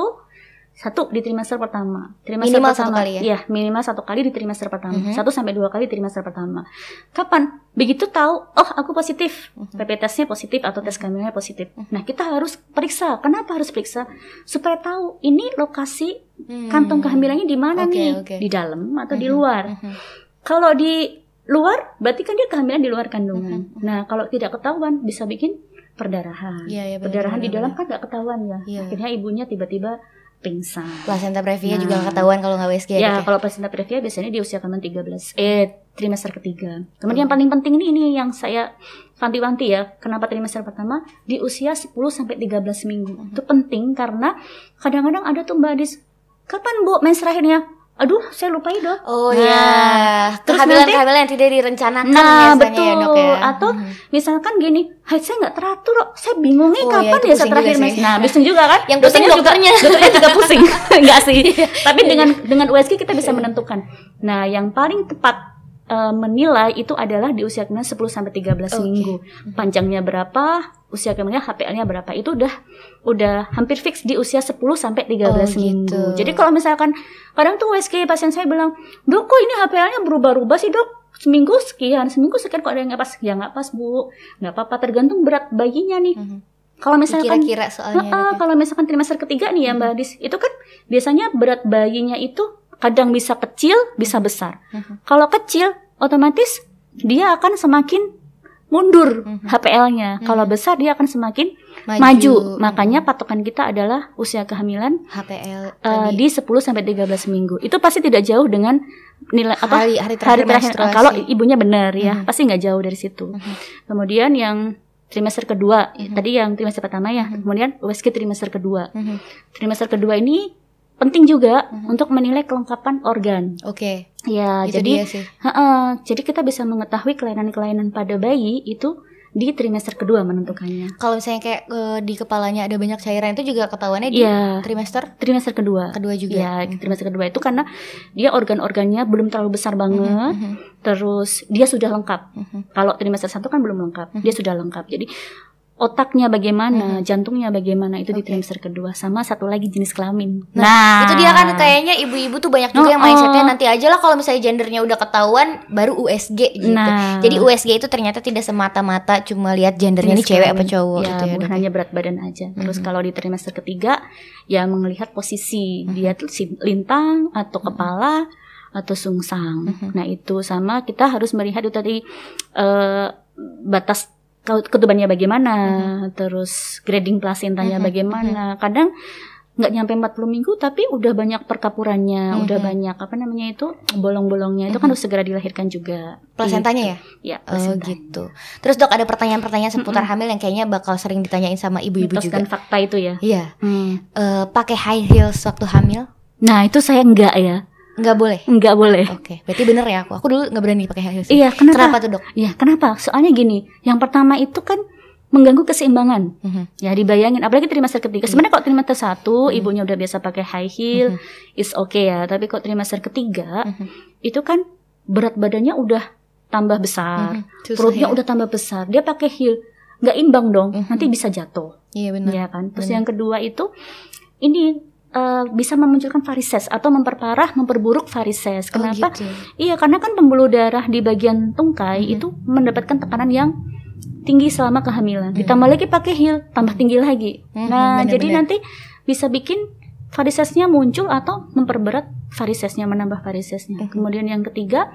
Satu di trimester pertama. Trimester Minimal pertama. satu kali ya? Iya, minimal satu kali di trimester pertama. Mhm. Satu sampai dua kali di trimester pertama. Kapan? Begitu tahu, oh aku positif. Mhm. PP tesnya positif atau tes kehamilannya positif. Mhm. Nah, kita harus periksa. Kenapa harus periksa? Supaya tahu ini lokasi Hmm. kantong kehamilannya di mana Oke, nih? oke. Di dalam atau di Mhm. luar? Mhm. Kalau di luar, berarti kan dia kehamilan di luar kandungan. Mhm. Nah, kalau tidak ketahuan bisa bikin perdarahan. Iya, benar, perdarahan benar, di dalam benar. kan nggak ketahuan ya. Iya. Akhirnya ibunya tiba-tiba pingsan. Placenta previa Nah. juga nggak ketahuan kalau nggak USG Ya, ya. dok kalau placenta previa biasanya di usia kandungan 13 eh trimester ketiga. Kemudian yang paling penting ini ini yang saya wanti-wanti ya. Kenapa trimester pertama di usia 10 sampai 13 minggu. Mhm. Itu penting karena kadang-kadang ada tuh Mbak Adis, kapan Bu mens terakhirnya? Aduh saya lupa ya dok. Oh Nah, ya, terus kehamilan-kehamilan yang tidak direncanakan Nah biasanya betul. ya dok ya. Atau Mhm. misalkan gini, saya nggak teratur, kok. saya bingung nih Oh, iya, kapan itu ya pusing saya terakhir mes. Nah, pusing juga kan? Yang pusing juga- dokternya. dokternya juga pusing, [laughs] enggak sih. Tapi dengan dengan USG kita bisa menentukan. Nah, yang paling tepat eh, menilai itu adalah di usia kehamilan 10 sampai 13 Oke. minggu. Panjangnya berapa, usia kehamilan HPL-nya berapa. Itu udah udah hampir fix di usia 10 sampai 13 Oh, minggu. gitu. Jadi kalau misalkan kadang tuh USG pasien saya bilang, "Dok, kok ini HPL-nya berubah-ubah sih, Dok?" Seminggu sekian, seminggu sekian kok ada yang nggak pas? Ya nggak pas, Bu. Nggak apa-apa, tergantung berat bayinya nih. Mhm. Kalau misalkan Kira-kira soalnya. Ya. kalau misalkan trimester ketiga nih ya Mbak Adis, itu kan biasanya berat bayinya itu kadang bisa kecil, bisa besar. Mhm. Kalau kecil, otomatis dia akan semakin mundur Mhm. HPL-nya. Kalau besar dia akan semakin Maju. maju. Makanya patokan kita adalah usia kehamilan HPL eh, tadi. di 10 sampai 13 minggu. Itu pasti tidak jauh dengan nilai apa hari hari hari terakhir, terakhir menstruasi. kalau ibunya benar ya Mhm. pasti nggak jauh dari situ Mhm. kemudian yang trimester kedua Mhm. tadi yang trimester pertama ya Mhm. kemudian USG trimester kedua Mhm. trimester kedua ini penting juga Mhm. untuk menilai kelengkapan organ Oke, ya itu jadi sih. heeh, jadi kita bisa mengetahui kelainan-kelainan pada bayi itu di trimester kedua menentukannya Kalau misalnya kayak eh, di kepalanya ada banyak cairan itu juga ketahuannya di Iya. trimester trimester kedua kedua juga. ya trimester kedua itu karena dia organ-organnya belum terlalu besar banget Mhm. terus dia sudah lengkap Mhm. Kalau trimester satu kan belum lengkap, Mhm. dia sudah lengkap. Jadi otaknya bagaimana, jantungnya bagaimana itu di Oke. trimester kedua. Sama satu lagi jenis kelamin. Nah, itu dia kan kayaknya ibu-ibu tuh banyak juga yang Oh, oh. mindsetnya nanti aja lah kalau misalnya gendernya udah ketahuan baru USG gitu. Nah. Jadi USG itu ternyata tidak semata-mata cuma lihat gendernya ini cewek apa cowok ya, gitu ya. bukan Dok. hanya berat badan aja. Terus Mhm. kalau di trimester ketiga ya melihat posisi Mhm. dia tuh si- lintang atau kepala atau sungsang. Mhm. Nah, itu sama kita harus melihat itu tadi eh, batas ketubannya bagaimana, terus grading plasentanya Mhm, bagaimana. Kadang nggak nyampe 40 minggu tapi udah banyak perkapurannya, Mhm. udah banyak apa namanya itu bolong-bolongnya. Itu kan Mhm. harus segera dilahirkan juga. Plasentanya ya? Ya, Oh gitu. Terus dok ada pertanyaan-pertanyaan seputar hamil yang kayaknya bakal sering ditanyain sama ibu-ibu Mitos juga. dan fakta itu ya. Iya. Hmm. Eh, pakai high heels waktu hamil? Nah, itu saya enggak ya. Nggak boleh. Enggak boleh. Oke, berarti bener ya aku. Aku dulu nggak berani pakai high heels. Iya, kenapa? Kenapa tuh dok? Ya, kenapa? Soalnya gini, yang pertama itu kan mengganggu keseimbangan. Mhm. Ya dibayangin, apalagi trimester ketiga. Iya. Sebenarnya kalau trimester satu, Mhm. ibunya udah biasa pakai high heel, Mhm. is okay ya. Tapi kalau trimester ketiga, Mhm. itu kan berat badannya udah tambah besar, Mhm. Susah perutnya ya. udah tambah besar. Dia pakai heel, nggak imbang dong. Mhm. Nanti bisa jatuh, Iya benar. ya kan. Terus benar. yang kedua itu, ini eh, bisa memunculkan varises atau memperparah, memperburuk varises. Oh, Kenapa? gitu. Iya, karena kan pembuluh darah di bagian tungkai Mhm. itu mendapatkan tekanan yang tinggi selama kehamilan. Mhm. Ditambah lagi pakai heel, tambah tinggi lagi. Mhm, nah, jadi benar-benar. nanti bisa bikin varisesnya muncul atau memperberat varisesnya, menambah varisesnya. Mhm. Kemudian yang ketiga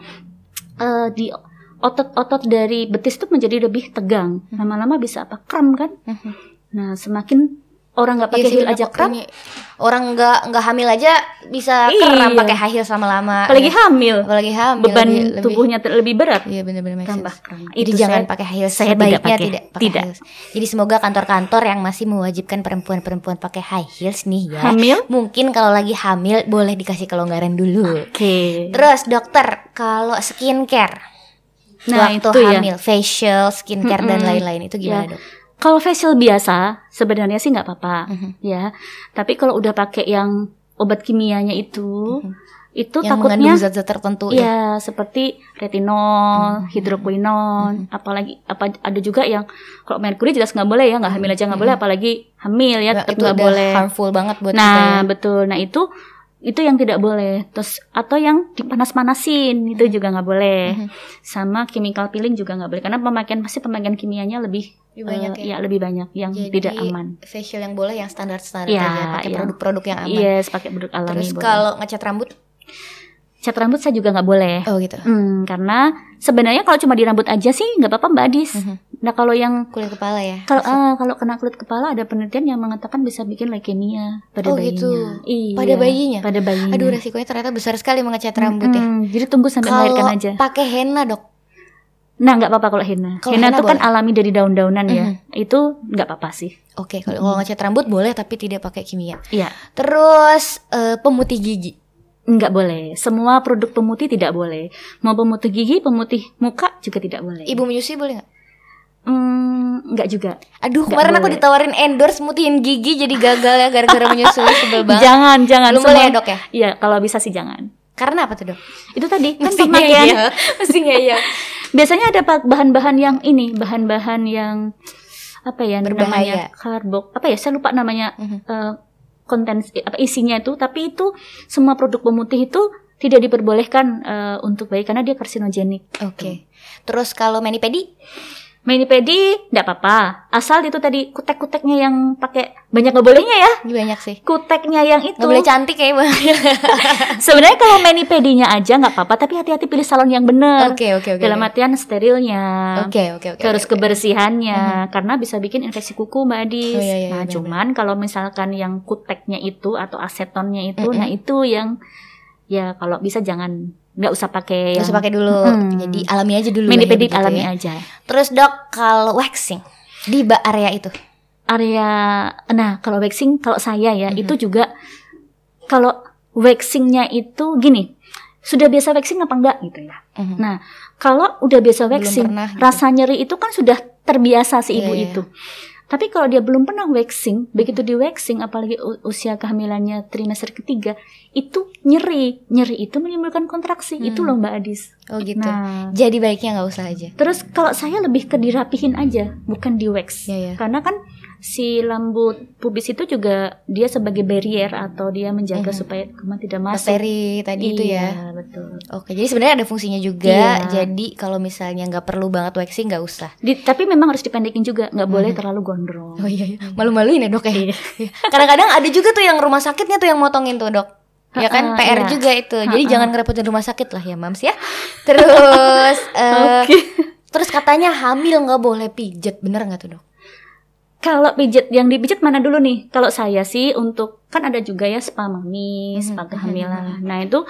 eh, di otot-otot dari betis itu menjadi lebih tegang. Lama-lama bisa apa? Kram kan? Nah, semakin orang nggak pakai Iya sih, heel benar aja kram, Orang nggak nggak hamil aja bisa Iya. kram pakai high heels lama-lama. apalagi Ya. hamil, apalagi hamil beban lebih- tubuhnya ter- lebih berat. Iya benar-benar Tambah kram. Jadi itu jangan saya- pakai heels. saya tidak Sebaiknya pakai. tidak pakai Tidak. heels. Jadi semoga kantor-kantor yang masih mewajibkan perempuan-perempuan pakai high heels nih ya. hamil. Mungkin kalau lagi hamil boleh dikasih kelonggaran dulu. Oke. Terus dokter, kalau skincare Nah, waktu itu ya. hamil, facial, skincare dan Mm-mm. lain-lain itu gimana Ya. dok? Kalau facial biasa sebenarnya sih nggak apa-apa Mhm. ya. Tapi kalau udah pakai yang obat kimianya itu, Mhm. itu Yang takutnya zat-zat tertentu ya. ya seperti retinol, Mhm. hidroquinone, Mhm. apalagi apa ada juga yang kalau merkuri jelas nggak boleh ya, nggak hamil aja nggak boleh, apalagi hamil ya Nah, nggak boleh. harmful banget buat kita Nah, ya. betul. Nah, itu itu yang tidak boleh. Terus atau yang dipanas-panasin itu juga nggak boleh. Mhm. Sama chemical peeling juga nggak boleh karena pemakaian pasti pemakaian kimianya lebih Lebih banyak eh, ya. ya lebih banyak yang Jadi, tidak aman. Facial yang boleh yang standar-standar Iya, aja, pakai iya. produk-produk yang aman. Yes, pakai produk alami Terus boleh. kalau ngecat rambut, cat rambut saya juga nggak boleh. oh gitu. Hmm, karena sebenarnya kalau cuma di rambut aja sih nggak apa-apa Mbak Adis. Mhm. Nah kalau yang Kulit kepala ya. kalau ah, kalau kena kulit kepala ada penelitian yang mengatakan bisa bikin leukemia pada Oh, bayinya. gitu. Iya, Pada bayinya? Pada bayinya. Aduh resikonya ternyata besar sekali mengecat rambut ya. Mm-mm, Jadi tunggu sampai Kalau melahirkan aja. pakai henna dok, Nah nggak apa-apa kalau henna. Henna henna itu kan alami dari daun-daunan ya. Mhm. Itu nggak apa-apa sih. oke. Kalau kalau ngecat rambut boleh tapi tidak pakai kimia. Iya. Terus eh, pemutih gigi, nggak boleh. Semua produk pemutih tidak boleh. Mau pemutih gigi, pemutih muka juga tidak boleh. Ibu menyusui boleh nggak? Hmm, nggak juga. Aduh, Nggak kemarin aku boleh. ditawarin endorse mutihin gigi jadi gagal ya gara-gara menyusui sebel banget. Jangan, jangan. Belum boleh ya, Dok ya? Iya, kalau bisa sih jangan. Karena apa tuh, Dok? Itu tadi kan Mesti pemakaian. ya. [laughs] Mesti ya. Biasanya ada bahan-bahan yang ini, bahan-bahan yang apa ya Berbahaya. namanya karbok. Apa ya? Saya lupa namanya Mhm. eh, konten apa isinya itu, tapi itu semua produk pemutih itu tidak diperbolehkan eh, untuk bayi karena dia karsinogenik. Oke. Terus kalau mani pedi? Enggak apa-apa, asal itu tadi kutek-kuteknya yang pakai banyak nggak bolehnya ya. Banyak sih. Kuteknya yang itu. Nggak boleh cantik ya, Bang. [laughs] Sebenarnya kalau manipedinya aja nggak apa-apa, tapi hati-hati pilih salon yang benar. Oke, oke, oke. Dalam artian sterilnya. Oke, oke, oke. terus kebersihannya karena bisa bikin infeksi kuku mbak Adis. Oh, iya, iya, nah benar, cuman kalau misalkan yang kuteknya itu atau asetonnya itu, Mm-mm. nah itu yang ya kalau bisa jangan nggak usah pakai Nggak yang usah pakai dulu. Mm. Jadi alami aja dulu. mini pedit begitu alami ya. aja. Terus dok, kalau waxing di area itu, Area, nah kalau waxing kalau saya ya Mhm. itu juga kalau waxingnya itu gini sudah biasa waxing apa enggak gitu ya. Mhm. Nah kalau udah biasa waxing, pernah gitu. rasa nyeri itu kan sudah terbiasa si Iya, ibu iya. itu. Tapi kalau dia belum pernah waxing, begitu di waxing, apalagi usia kehamilannya trimester ketiga, itu nyeri, nyeri itu menimbulkan kontraksi. Hmm. Itu loh Mbak Adis. oh gitu. Nah, Jadi baiknya nggak usah aja. terus kalau saya lebih ke dirapihin aja, bukan di wax. Ya ya. Karena kan si lambu pubis itu juga dia sebagai barrier atau dia menjaga Mhm. supaya kuman tidak masuk. Bakteri tadi itu ya. Iya, betul. Oke, jadi sebenarnya ada fungsinya juga. Iya. Jadi kalau misalnya nggak perlu banget waxing nggak usah. Di- tapi memang harus dipendekin juga, nggak boleh Mhm. terlalu gondrong. Oh iya, iya. malu-maluin ya dok ya. Iya. Kadang-kadang ada juga tuh yang rumah sakitnya tuh yang motongin tuh dok. Ya kan Ha-ha, PR iya. juga itu. Jadi Ha-ha. jangan ngerepotin rumah sakit lah ya mams ya. Terus [laughs] eh, Oke. terus katanya hamil nggak boleh pijet, bener nggak tuh dok? Kalau pijet yang dipijit mana dulu nih? Kalau saya sih untuk kan ada juga ya spa mami, Mhm, spa mhm, kehamilan. Nah itu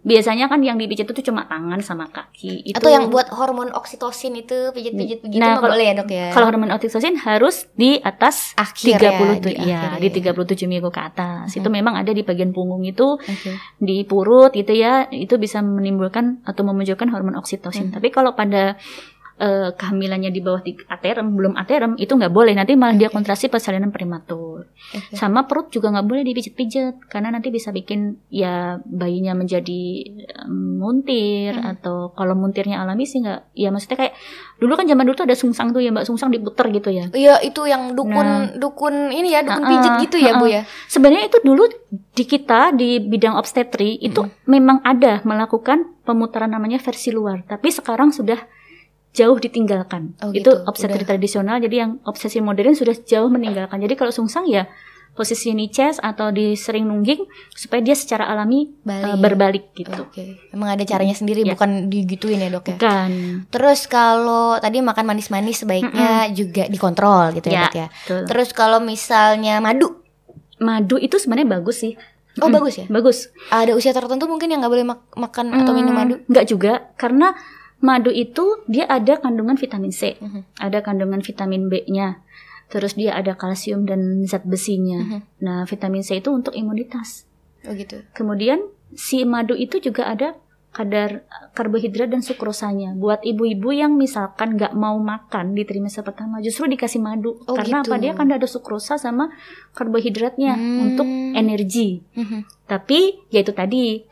biasanya kan yang dipijit itu cuma tangan sama kaki. Itu Atau yang buat hormon oksitosin itu pijet-pijet begitu Nah, kalau- boleh ya dok ya? kalau hormon oksitosin harus di atas Akhir 30 ya, tuh di ya, akhir di ya. 37 minggu ke atas. Mhm. Itu memang ada di bagian punggung itu Oke. di perut gitu ya, itu bisa menimbulkan atau memunculkan hormon oksitosin. Mhm. Tapi kalau pada eh, kehamilannya di bawah di aterem, belum aterem, itu nggak boleh. Nanti malah dia Oke. kontrasi persalinan prematur. Oke. Sama perut juga nggak boleh dipijit-pijit karena nanti bisa bikin ya bayinya menjadi muntir Hmm. atau kalau muntirnya alami sih nggak ya maksudnya kayak dulu kan zaman dulu tuh ada sungsang tuh ya mbak sungsang diputer gitu ya Iya itu yang dukun Nah. dukun ini ya dukun Ha-ha, pijet gitu ya bu ya. sebenarnya itu dulu di kita di bidang obstetri itu memang ada melakukan pemutaran namanya versi luar tapi sekarang sudah jauh ditinggalkan Oh, itu gitu, obstetri udah. tradisional jadi yang obsesi modern sudah jauh meninggalkan jadi kalau sungsang ya posisi niches atau di sering nungging supaya dia secara alami Balik. eh, berbalik gitu Oke, emang ada caranya sendiri Ya. bukan digituin ya dok ya. kan Terus kalau tadi makan manis-manis sebaiknya juga dikontrol gitu ya, Ya, dok ya. betul. Terus kalau misalnya madu, madu itu sebenarnya bagus sih oh Mm-mm. bagus ya. bagus Ada usia tertentu mungkin yang nggak boleh mak- makan atau minum Hmm, madu. Enggak juga, karena madu itu dia ada kandungan vitamin C, Mhm. ada kandungan vitamin B-nya, terus dia ada kalsium dan zat besinya. Mhm. Nah, vitamin C itu untuk imunitas. Oh gitu. Kemudian si madu itu juga ada kadar karbohidrat dan sukrosanya. Buat ibu-ibu yang misalkan nggak mau makan di trimester pertama, justru dikasih madu. Oh, Karena gitu. apa? Dia kan ada sukrosa sama karbohidratnya Hmm. untuk energi. Mhm. Tapi ya itu tadi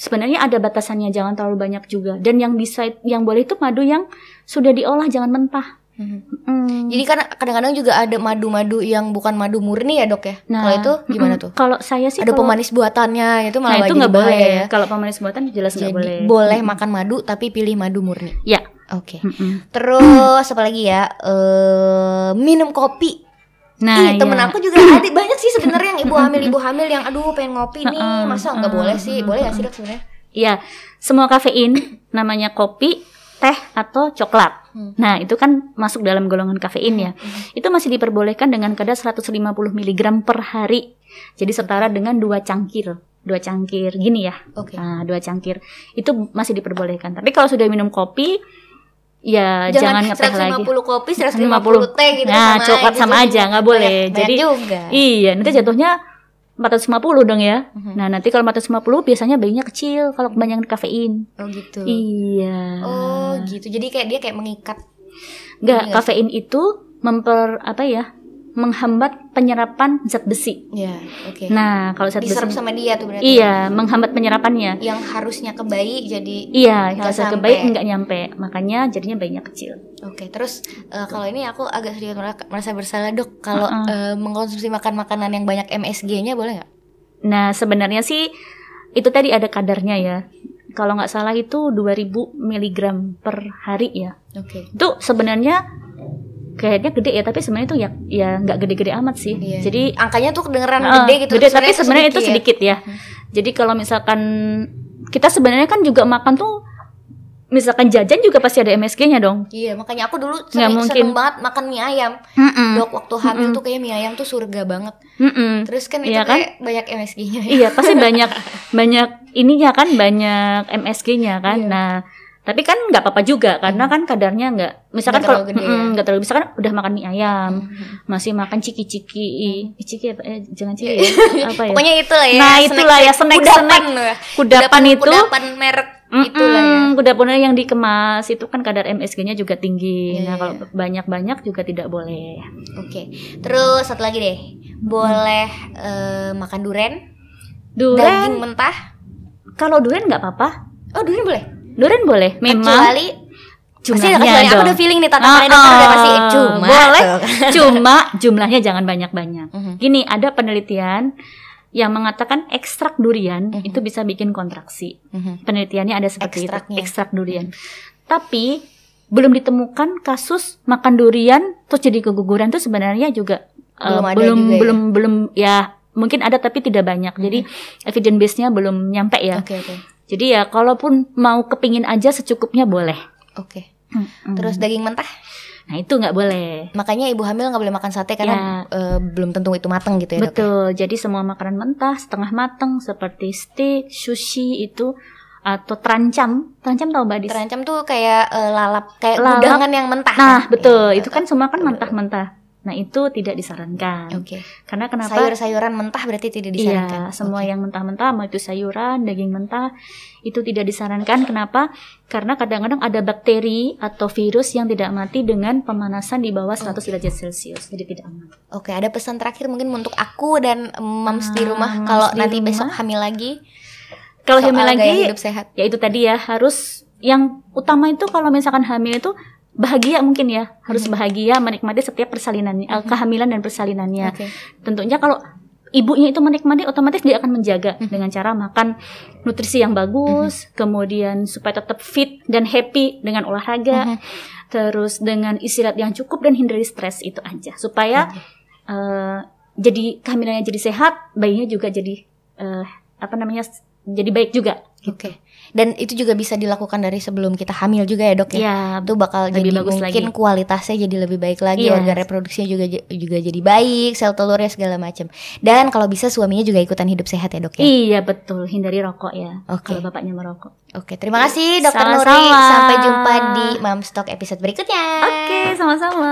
sebenarnya ada batasannya jangan terlalu banyak juga dan yang bisa yang boleh itu madu yang sudah diolah jangan mentah. Mhm. Mm. Jadi kan kadang-kadang juga ada madu-madu yang bukan madu murni ya dok ya. Nah, kalau itu gimana tuh? Kalau saya sih Ada kalau- pemanis buatannya itu Nah, malah itu jadi nggak boleh ya. Kalau pemanis buatan jelas nggak boleh. boleh makan madu tapi pilih madu murni. Ya. Oke. Mm-mm. Terus apa lagi ya? Eh minum kopi. Nah, Ih, temen iya. aku juga [laughs] ada banyak sih sebenarnya yang ibu hamil ibu hamil yang aduh pengen ngopi nih. Masa nggak boleh sih? Boleh heeh. sih dok sebenarnya? Iya, semua kafein namanya kopi, teh atau coklat. Hmm. Nah, itu kan masuk dalam golongan kafein ya. Mhm. Itu masih diperbolehkan dengan kadar 150 mg per hari. Jadi setara dengan dua cangkir. Dua cangkir gini ya. Oke. Nah, dua cangkir itu masih diperbolehkan. Tapi kalau sudah minum kopi, ya jangan, ngeteh lagi. 150 kopi, 150 150 teh gitu Nah, sama coklat gitu sama aja, nggak boleh. Banyak- banyak Jadi- juga. Iya, nanti jatuhnya 450 dong ya. Mhm. Nah, nanti kalau 450 biasanya bayinya kecil kalau kebanyakan kafein. Oh gitu. Iya. Oh gitu. Jadi kayak dia kayak mengikat. Enggak, kafein itu memper apa ya? Menghambat penyerapan zat besi. Ya, oke. Nah, kalau zat Diserap besi sama dia tuh berarti. Iya, menghambat penyerapannya. Yang harusnya ke bayi jadi Iya, Nggak zat sampai. bayi enggak nyampe. Makanya jadinya bayinya kecil. Oke, terus eh, kalau ini aku agak sedikit merasa- merasa bersalah dok kalau Uh-uh. eh, mengkonsumsi makan makanan yang banyak MSG-nya boleh nggak? Nah, sebenarnya sih itu tadi ada kadarnya ya. Kalau nggak salah itu 2000 mg per hari ya. Oke. Itu sebenarnya kayaknya gede ya, tapi sebenarnya itu ya ya nggak gede-gede amat sih. Iya. Jadi Angkanya tuh kedengeran eh, gede gitu. gede, tapi sebenarnya itu ya. sedikit ya. Jadi kalau misalkan kita sebenarnya kan juga makan tuh misalkan jajan juga pasti ada MSG-nya dong. Iya, makanya aku dulu Nggak sering, mungkin. seneng banget makan mie ayam. Mm-mm. Dok, waktu hamil Mm-mm. tuh kayak mie ayam tuh surga banget. Mm-mm. Terus kan itu Iya kan? kayak banyak MSG-nya. Iya, pasti banyak [laughs] banyak ininya kan banyak MSG-nya kan. Iya. Nah, tapi kan nggak apa-apa juga karena kan kadarnya nggak misalkan Nggak kalau terlalu mm-mm, ya. nggak terlalu misalkan udah makan mie ayam, Mhm. masih makan ciki-ciki. Ih, Ciki apa eh, jangan ciki Iya. ya. apa ya? Pokoknya itu lah ya. Nah, itulah ya, snack- kudapan snack. ya. kudapan itu kudapan merek itulah ya. Mm-mm, kudapan yang dikemas itu kan kadar MSG-nya juga tinggi. Iya, nah, iya. kalau banyak-banyak juga tidak boleh. Oke. Terus satu lagi deh. Boleh eh, makan duren, Duren, daging mentah. kalau duren nggak apa-apa. Oh, duren boleh. Duren boleh, memang Kecuali pasti ada kecuali. Aku udah feeling nih tatapannya Ah, dokter udah ah, pasti cuma. boleh. tuh. [laughs] Cuma jumlahnya jangan banyak-banyak. Mhm. Gini, ada penelitian yang mengatakan ekstrak durian Mhm. itu bisa bikin kontraksi. Mhm. Penelitiannya ada seperti Ekstraknya. itu, ekstrak durian. Tapi belum ditemukan kasus makan durian terus jadi keguguran itu sebenarnya juga eh, Belum ada belum juga ya? belum belum ya mungkin ada tapi tidak banyak. Jadi evidence base-nya belum nyampe ya. Oke, oke. Jadi ya kalaupun mau kepingin aja secukupnya boleh. Oke. Mm-mm. Terus daging mentah? Nah itu nggak boleh. Makanya ibu hamil nggak boleh makan sate karena eh, belum tentu itu matang gitu ya, Dok. ya? Betul. Jadi semua makanan mentah setengah matang seperti steak, sushi itu atau terancam, terancam tahu Mbak Dis? Terancam tuh kayak eh, lalap, kayak Lalap. yang mentah. Nah, kan? betul. Iya, itu kan semua kan mentah-mentah. Nah, itu tidak disarankan. Oke. Karena kenapa? Sayur-sayuran mentah berarti tidak disarankan. Iya, semua Oke. yang mentah-mentah, mau itu sayuran, daging mentah, itu tidak disarankan. Kenapa? Karena kadang-kadang ada bakteri atau virus yang tidak mati dengan pemanasan di bawah 100 derajat Celcius. Jadi tidak aman. Oke, ada pesan terakhir mungkin untuk aku dan moms di Ah, rumah kalau di nanti rumah. besok hamil lagi. Kalau hamil lagi, hidup sehat. ya itu tadi ya harus yang utama itu kalau misalkan hamil itu bahagia mungkin ya harus Mhm. bahagia menikmati setiap persalinannya eh, kehamilan dan persalinannya Oke. tentunya kalau ibunya itu menikmati otomatis dia akan menjaga Mhm. dengan cara makan nutrisi yang bagus kemudian supaya tetap fit dan happy dengan olahraga Mhm. terus dengan istirahat yang cukup dan hindari stres itu aja supaya Oke. eh, jadi kehamilannya jadi sehat bayinya juga jadi eh, apa namanya jadi baik juga Oke. Dan itu juga bisa dilakukan dari sebelum kita hamil juga ya, Dok ya. ya Itu bakal Lebih jadi bagus mungkin lagi. kualitasnya jadi lebih baik lagi, Iya. organ reproduksinya juga juga jadi baik, sel telurnya segala macam. Dan kalau bisa suaminya juga ikutan hidup sehat ya, Dok ya. Iya betul, hindari rokok ya. Oke. Kalau bapaknya merokok. Oke, terima kasih Dokter. Nuri. Sampai jumpa di Mamstock episode berikutnya. Oke, sama-sama.